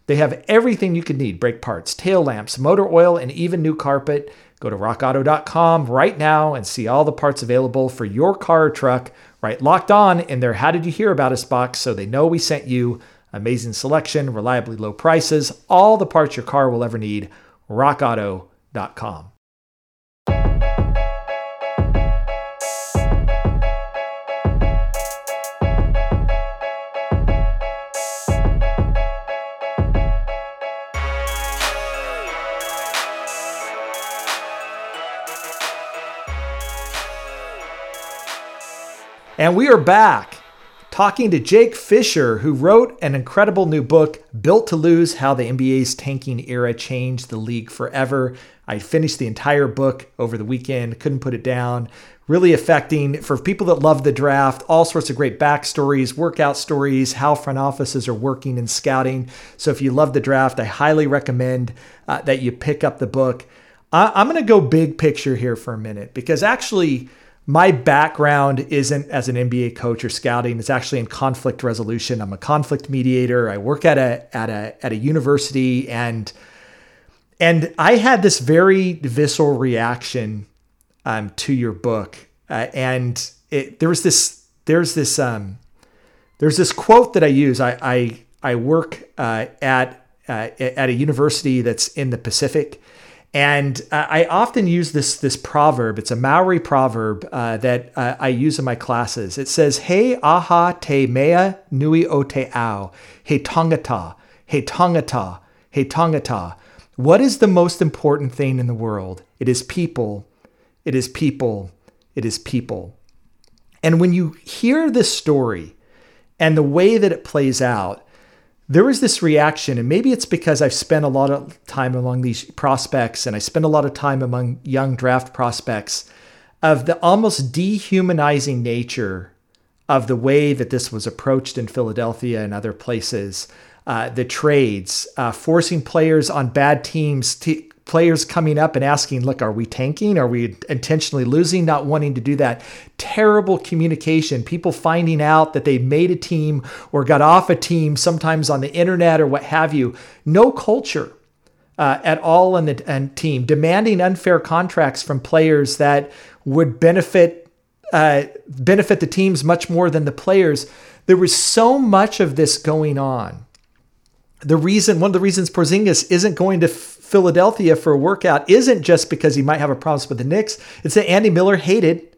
They have everything you could need brake parts, tail lamps, motor oil, and even new carpet. Go to rockauto.com right now and see all the parts available for your car or truck. Right locked on in their How Did You Hear About Us box so they know we sent you. Amazing selection, reliably low prices, all the parts your car will ever need. RockAuto.com. And we are back talking to Jake Fisher, who wrote an incredible new book, Built to Lose How the NBA's Tanking Era Changed the League Forever. I finished the entire book over the weekend, couldn't put it down. really affecting for people that love the draft, all sorts of great backstories, workout stories, how front offices are working and scouting. So if you love the draft, I highly recommend uh, that you pick up the book. I, I'm going to go big picture here for a minute because actually, my background isn't as an NBA coach or scouting. It's actually in conflict resolution. I'm a conflict mediator. I work at a at a at a university and and I had this very visceral reaction um, to your book, uh, and it, there was this there's this um, there's this quote that I use. I I, I work uh, at uh, at a university that's in the Pacific, and uh, I often use this this proverb. It's a Maori proverb uh, that uh, I use in my classes. It says, "He aha te mea nui o te ao, he tangata, he tangata, he tangata." What is the most important thing in the world? It is people. It is people. It is people. And when you hear this story and the way that it plays out, there was this reaction, and maybe it's because I've spent a lot of time among these prospects and I spend a lot of time among young draft prospects of the almost dehumanizing nature of the way that this was approached in Philadelphia and other places. Uh, the trades, uh, forcing players on bad teams to, players coming up and asking, look, are we tanking? Are we intentionally losing? Not wanting to do that. Terrible communication. People finding out that they made a team or got off a team, sometimes on the internet or what have you. No culture. Uh, at all in the team, demanding unfair contracts from players that would benefit uh, benefit the teams much more than the players. There was so much of this going on. The reason, one of the reasons Porzingis isn't going to Philadelphia for a workout isn't just because he might have a problem with the Knicks. It's that Andy Miller hated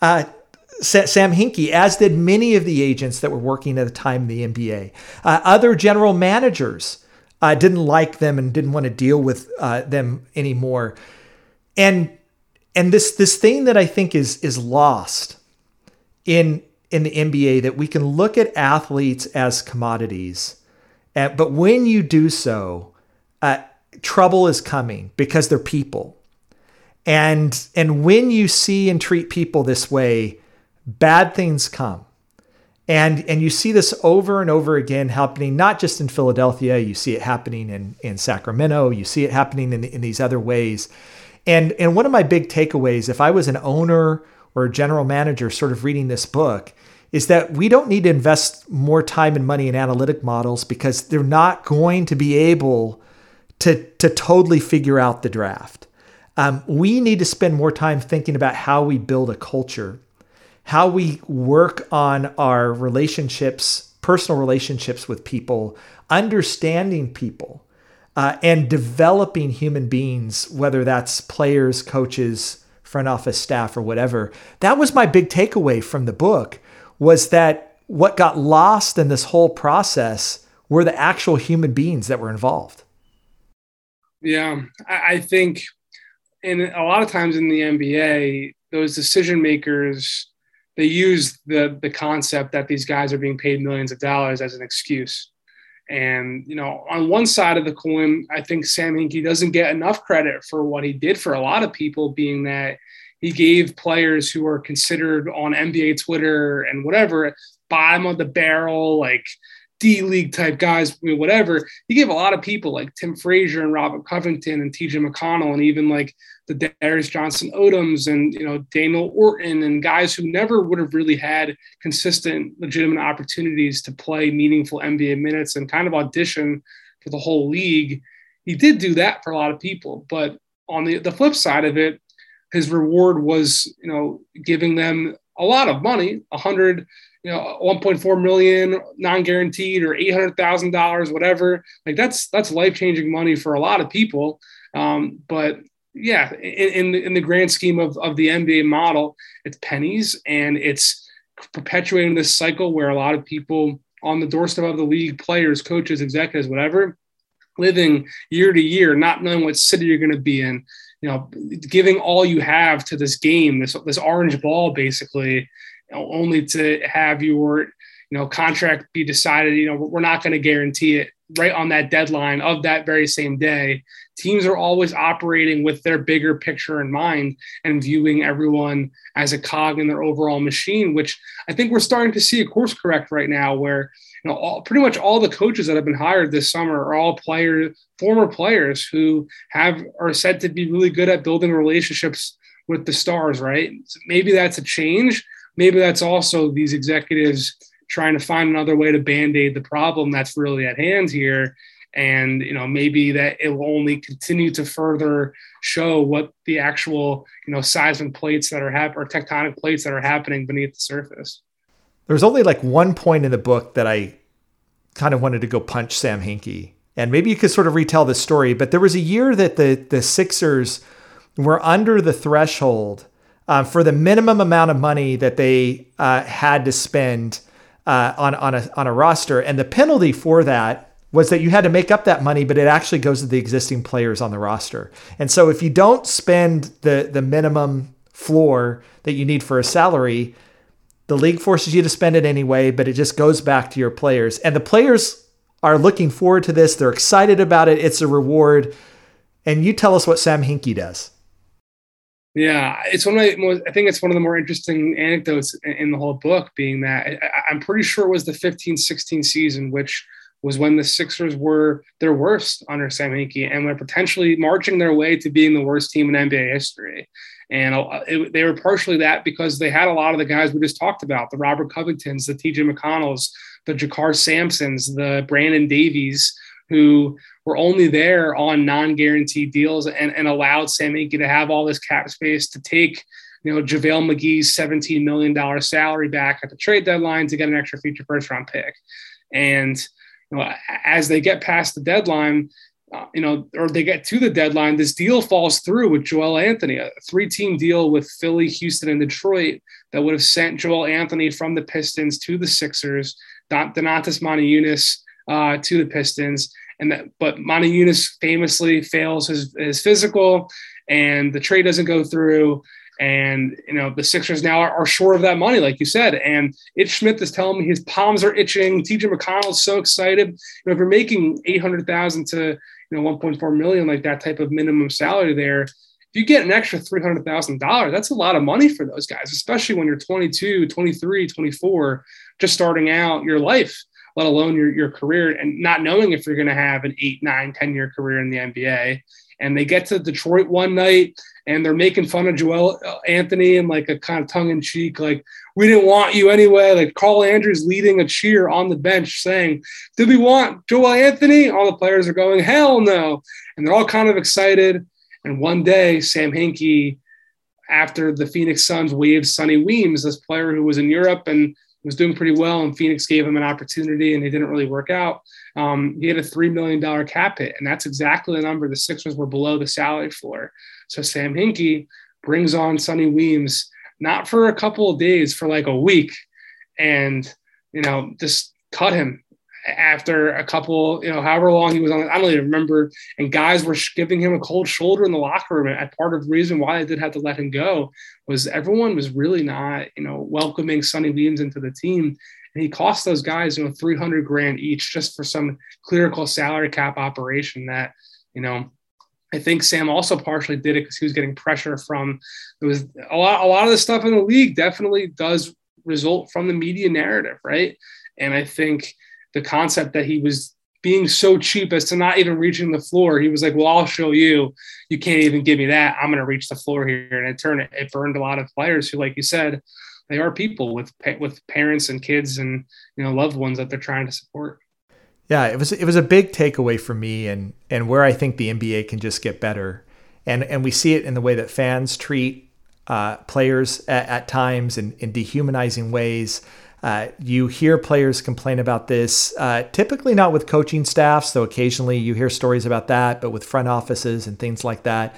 uh, Sam Hinkie, as did many of the agents that were working at the time in the NBA. Uh, other general managers uh, didn't like them and didn't want to deal with uh, them anymore. And and this this thing that I think is is lost in in the NBA that we can look at athletes as commodities, uh, but when you do so, uh, trouble is coming because they're people. And and when you see and treat people this way, bad things come. And and you see this over and over again happening not just in Philadelphia, you see it happening in in Sacramento, you see it happening in in these other ways. And and one of my big takeaways if I was an owner or a general manager sort of reading this book is that we don't need to invest more time and money in analytic models because they're not going to be able to, to totally figure out the draft. Um, we need to spend more time thinking about how we build a culture, how we work on our relationships, personal relationships with people, understanding people, uh, and developing human beings, whether that's players, coaches, front office staff, or whatever. That was my big takeaway from the book was that what got lost in this whole process were the actual human beings that were involved. Yeah, I think, and a lot of times in the NBA, those decision makers they use the the concept that these guys are being paid millions of dollars as an excuse. And you know, on one side of the coin, I think Sam Hinkie doesn't get enough credit for what he did for a lot of people, being that he gave players who are considered on NBA Twitter and whatever bottom of the barrel, like D League type guys, whatever. He gave a lot of people like Tim Frazier and Robert Covington and TJ McConnell and even like the Darius Johnson Odoms and you know Daniel Orton and guys who never would have really had consistent, legitimate opportunities to play meaningful NBA minutes and kind of audition for the whole league. He did do that for a lot of people, but on the, the flip side of it, his reward was you know giving them a lot of money, a hundred you know 1.4 million non-guaranteed or $800,000 whatever. Like that's that's life-changing money for a lot of people. Um, but yeah in, in the, in, the, grand scheme of, of the NBA model it's pennies and it's perpetuating this cycle where a lot of people on the doorstep of the league players coaches executives whatever living year to year not knowing what city you're going to be in you know giving all you have to this game this this orange ball basically only to have your you know contract be decided you know we're not going to guarantee it right on that deadline of that very same day. Teams are always operating with their bigger picture in mind and viewing everyone as a cog in their overall machine which i think we're starting to see a course correct right now where you know all, pretty much all the coaches that have been hired this summer are all players former players who have are said to be really good at building relationships with the stars right? So maybe that's a change maybe that's also these executives trying to find another way to band-aid the problem that's really at hand here. And you know maybe that it will only continue to further show what the actual you know seismic plates that are happening or tectonic plates that are happening beneath the surface. There's only like one point in the book that i kind of wanted to go punch sam hinkie. And maybe you could sort of retell the story but there was a year that the the sixers were under the threshold um, for the minimum amount of money that they uh, had to spend uh, on on a on a roster, and the penalty for that was that you had to make up that money, but it actually goes to the existing players on the roster. And so if you don't spend the the minimum floor that you need for a salary, the league forces you to spend it anyway, but it just goes back to your players. And the players are looking forward to this. They're excited about it. It's a reward. And you tell us what Sam Hinkie does. Yeah, it's one of the most, I think it's one of the more interesting anecdotes in the whole book, being that I'm pretty sure it was the 15 16 season, which was when the Sixers were their worst under Sam Hinkie and were potentially marching their way to being the worst team in NBA history. And it, they were partially that because they had a lot of the guys we just talked about the Robert Covingtons, the TJ McConnells, the JaKarr Sampsons, the Brandon Davies, who were only there on non-guaranteed deals and, and allowed Sam Hinkie to have all this cap space to take, you know, JaVale McGee's $17 million salary back at the trade deadline to get an extra future first round pick. And you know, as they get past the deadline, uh, you know, or they get to the deadline, this deal falls through with Joel Anthony, a three-team deal with Philly, Houston, and Detroit that would have sent Joel Anthony from the Pistons to the Sixers, Don- Donatas Motiejunas uh, to the Pistons. And that, but Motiejunas famously fails his, his physical, and the trade doesn't go through. And you know the Sixers now are, are short of that money, like you said. And Ish Smith is telling me his palms are itching. TJ McConnell's so excited. You know, if you're making eight hundred thousand to you know 1.4 million, like that type of minimum salary there, if you get an extra $300,000, that's a lot of money for those guys, especially when you're 22, 23, 24, just starting out your life let alone your, your career and not knowing if you're going to have an eight, nine, 10 year career in the NBA. And they get to Detroit one night and they're making fun of Joel uh, Anthony and like a kind of tongue in cheek, like, we didn't want you anyway. Like Carl Andrews leading a cheer on the bench saying, Did we want Joel Anthony? All the players are going, Hell no. And they're all kind of excited. And one day, Sam Hinkie, after the Phoenix Suns waived Sonny Weems, this player who was in Europe and was doing pretty well, and Phoenix gave him an opportunity, and it didn't really work out. Um, he had a three million dollar cap hit, and that's exactly the number the Sixers were below the salary floor. So Sam Hinkie brings on Sonny Weems not for a couple of days, for like a week, and you know just cut him after a couple, you know, however long he was on, I don't even remember. And guys were giving him a cold shoulder in the locker room. And part of the reason why they did have to let him go was everyone was really not, you know, welcoming Sonny Weems into the team. And he cost those guys, you know, 300 grand each just for some clerical salary cap operation that, you know, I think Sam also partially did it because he was getting pressure from it was a lot, a lot of the stuff in the league definitely does result from the media narrative, right? And I think the concept that he was being so cheap as to not even reaching the floor. He was like, "Well, I'll show you. You can't even give me that. I'm going to reach the floor here." And it turned it burned a lot of players who, like you said, they are people with with parents and kids and you know loved ones that they're trying to support. Yeah, it was it was a big takeaway for me, and and where I think the NBA can just get better, and and we see it in the way that fans treat uh, players at, at times in, in dehumanizing ways. Uh, you hear players complain about this, uh, typically not with coaching staffs, though occasionally you hear stories about that, but with front offices and things like that.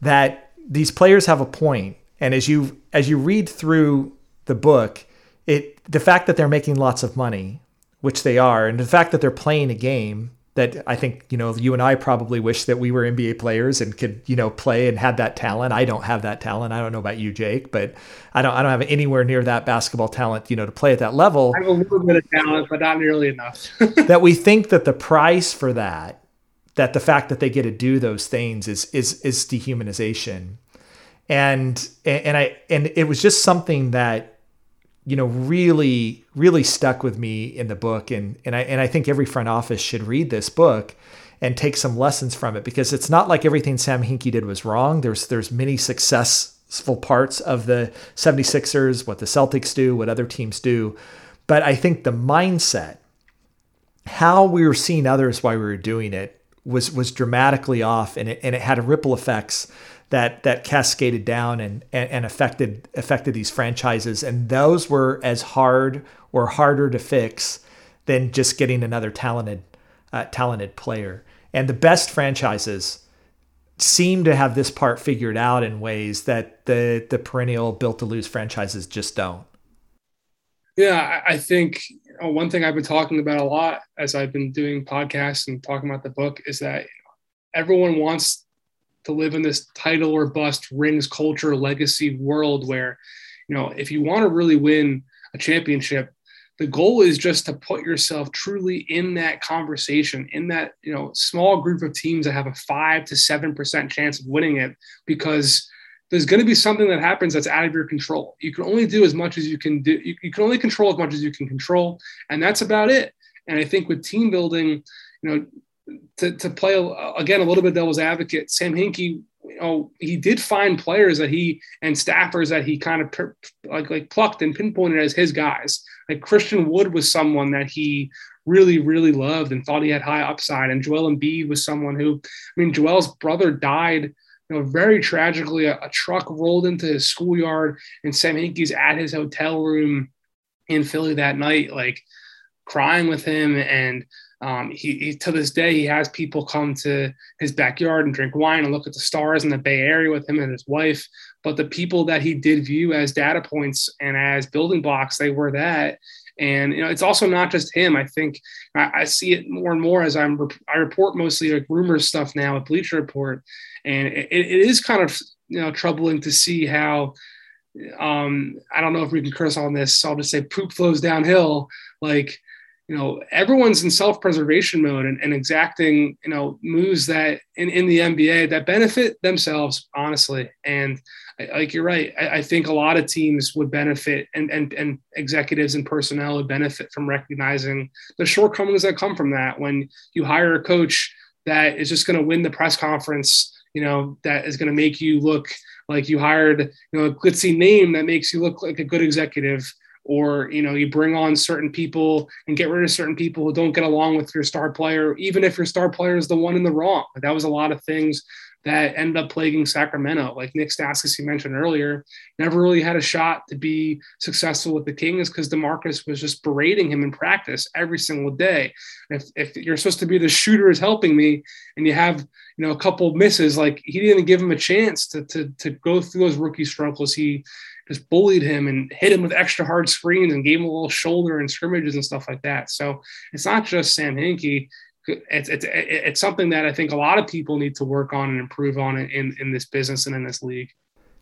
That these players have a point. and as you as you read through the book, it the fact that they're making lots of money, which they are, and the fact that they're playing a game that I think you know you and I probably wish that we were NBA players and could you know play and had that talent. I don't have that talent. I don't know about you, Jake, but I don't I don't have anywhere near that basketball talent you know to play at that level. I have a little bit of talent, but not nearly enough. that we think that the price for that, that the fact that they get to do those things is is is dehumanization, and and I and it was just something that you know really really stuck with me in the book and and I and I think every front office should read this book and take some lessons from it because it's not like everything Sam Hinkie did was wrong. There's there's many successful parts of the 76ers, what the Celtics do, what other teams do. But I think the mindset, how we were seeing others while we were doing it was was dramatically off and it and it had ripple effects that that cascaded down and, and, and affected affected these franchises, and those were as hard or harder to fix than just getting another talented uh, talented player. And the best franchises seem to have this part figured out in ways that the the perennial built to lose franchises just don't. Yeah, I think one thing I've been talking about a lot as I've been doing podcasts and talking about the book is that everyone wants to live in this title or bust rings culture legacy world where you know if you want to really win a championship the goal is just to put yourself truly in that conversation in that you know small group of teams that have a 5 to 7% chance of winning it because there's going to be something that happens that's out of your control. You can only do as much as you can do you, you can only control as much as you can control and that's about it. And i think with team building you know to, to play again a little bit devil's advocate, Sam Hinkie, you know, he did find players that he and staffers that he kind of per, like like plucked and pinpointed as his guys. Like Christian Wood was someone that he really really loved and thought he had high upside, and Joel Embiid was someone who, I mean, Joel's brother died. You know, very tragically, a, a truck rolled into his schoolyard, and Sam Hinkie's at his hotel room in Philly that night, like crying with him and um, he, he, to this day he has people come to his backyard and drink wine and look at the stars in the Bay Area with him and his wife. But the people that he did view as data points and as building blocks, they were that. And you know, it's also not just him. I think I, I see it more and more as I'm I report mostly like rumors stuff now at Bleacher Report, and it, it is kind of you know troubling to see how um, I don't know if we can curse on this. So I'll just say poop flows downhill. Like you know everyone's in self-preservation mode and, and, exacting you know moves that in, in the nba that benefit themselves honestly. And like you're right. I, I, think a lot of teams would benefit and, and and executives and personnel would benefit from recognizing the shortcomings that come from that. When you hire a coach that is just going to win the press conference you know that is going to make you look like you hired you know a glitzy name that makes you look like a good executive or you know you bring on certain people and get rid of certain people who don't get along with your star player even if your star player is the one in the wrong that was a lot of things that ended up plaguing Sacramento. Like Nick Stauskas, you mentioned earlier, never really had a shot to be successful with the Kings because DeMarcus was just berating him in practice every single day. If, if you're supposed to be the shooter is helping me and you have, you know, a couple misses, like he didn't give him a chance to, to, to go through those rookie struggles. He just bullied him and hit him with extra hard screens and gave him a little shoulder and scrimmages and stuff like that. So it's not just Sam Hinkie. It's, it's, it's something that I think a lot of people need to work on and improve on in, in this business and in this league.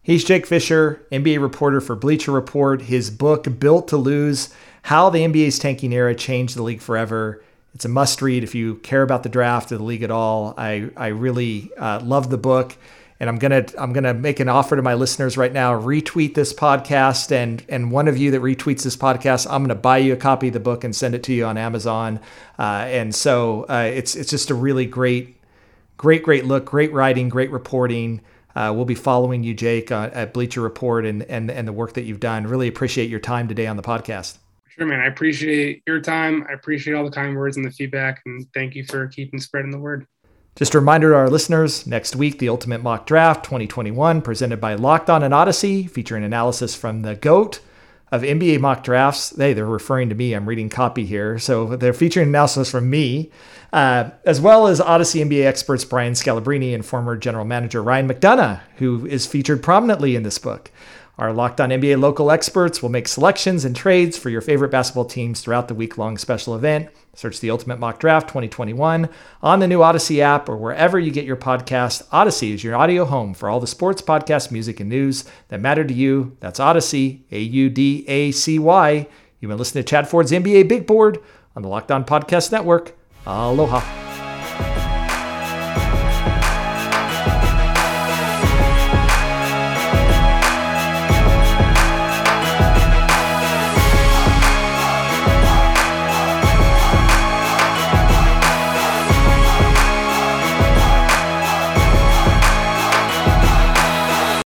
He's Jake Fisher, NBA reporter for Bleacher Report. His book, Built to Lose How the NBA's Tanking Era Changed the League Forever. It's a must read if you care about the draft or the league at all. I, I really uh, love the book and I'm gonna I'm gonna make an offer to my listeners right now. Retweet this podcast, and and one of you that retweets this podcast, I'm gonna buy you a copy of the book and send it to you on Amazon. Uh, and so uh, it's it's just a really great, great, great look, great writing, great reporting. Uh, we'll be following you, Jake, uh, at Bleacher Report, and and and the work that you've done. Really appreciate your time today on the podcast. Sure, man. I appreciate your time. I appreciate all the kind words and the feedback, and thank you for keeping spreading the word. Just a reminder to our listeners next week, the Ultimate Mock Draft 2021, presented by Locked On and Audacy, featuring analysis from the GOAT of NBA mock drafts. Hey, they're referring to me. I'm reading copy here. So they're featuring analysis from me, uh, as well as Audacy NBA experts Brian Scalabrine and former general manager Ryan McDonough, who is featured prominently in this book. Our Locked On NBA local experts will make selections and trades for your favorite basketball teams throughout the week long special event. Search the Ultimate Mock Draft 2021 on the new Audacy app or wherever you get your podcast. Audacy is your audio home for all the sports, podcast, music, and news that matter to you. That's Audacy, A U D A C Y. You've been listening to Chad Ford's NBA Big Board on the Locked On Podcast Network. Aloha.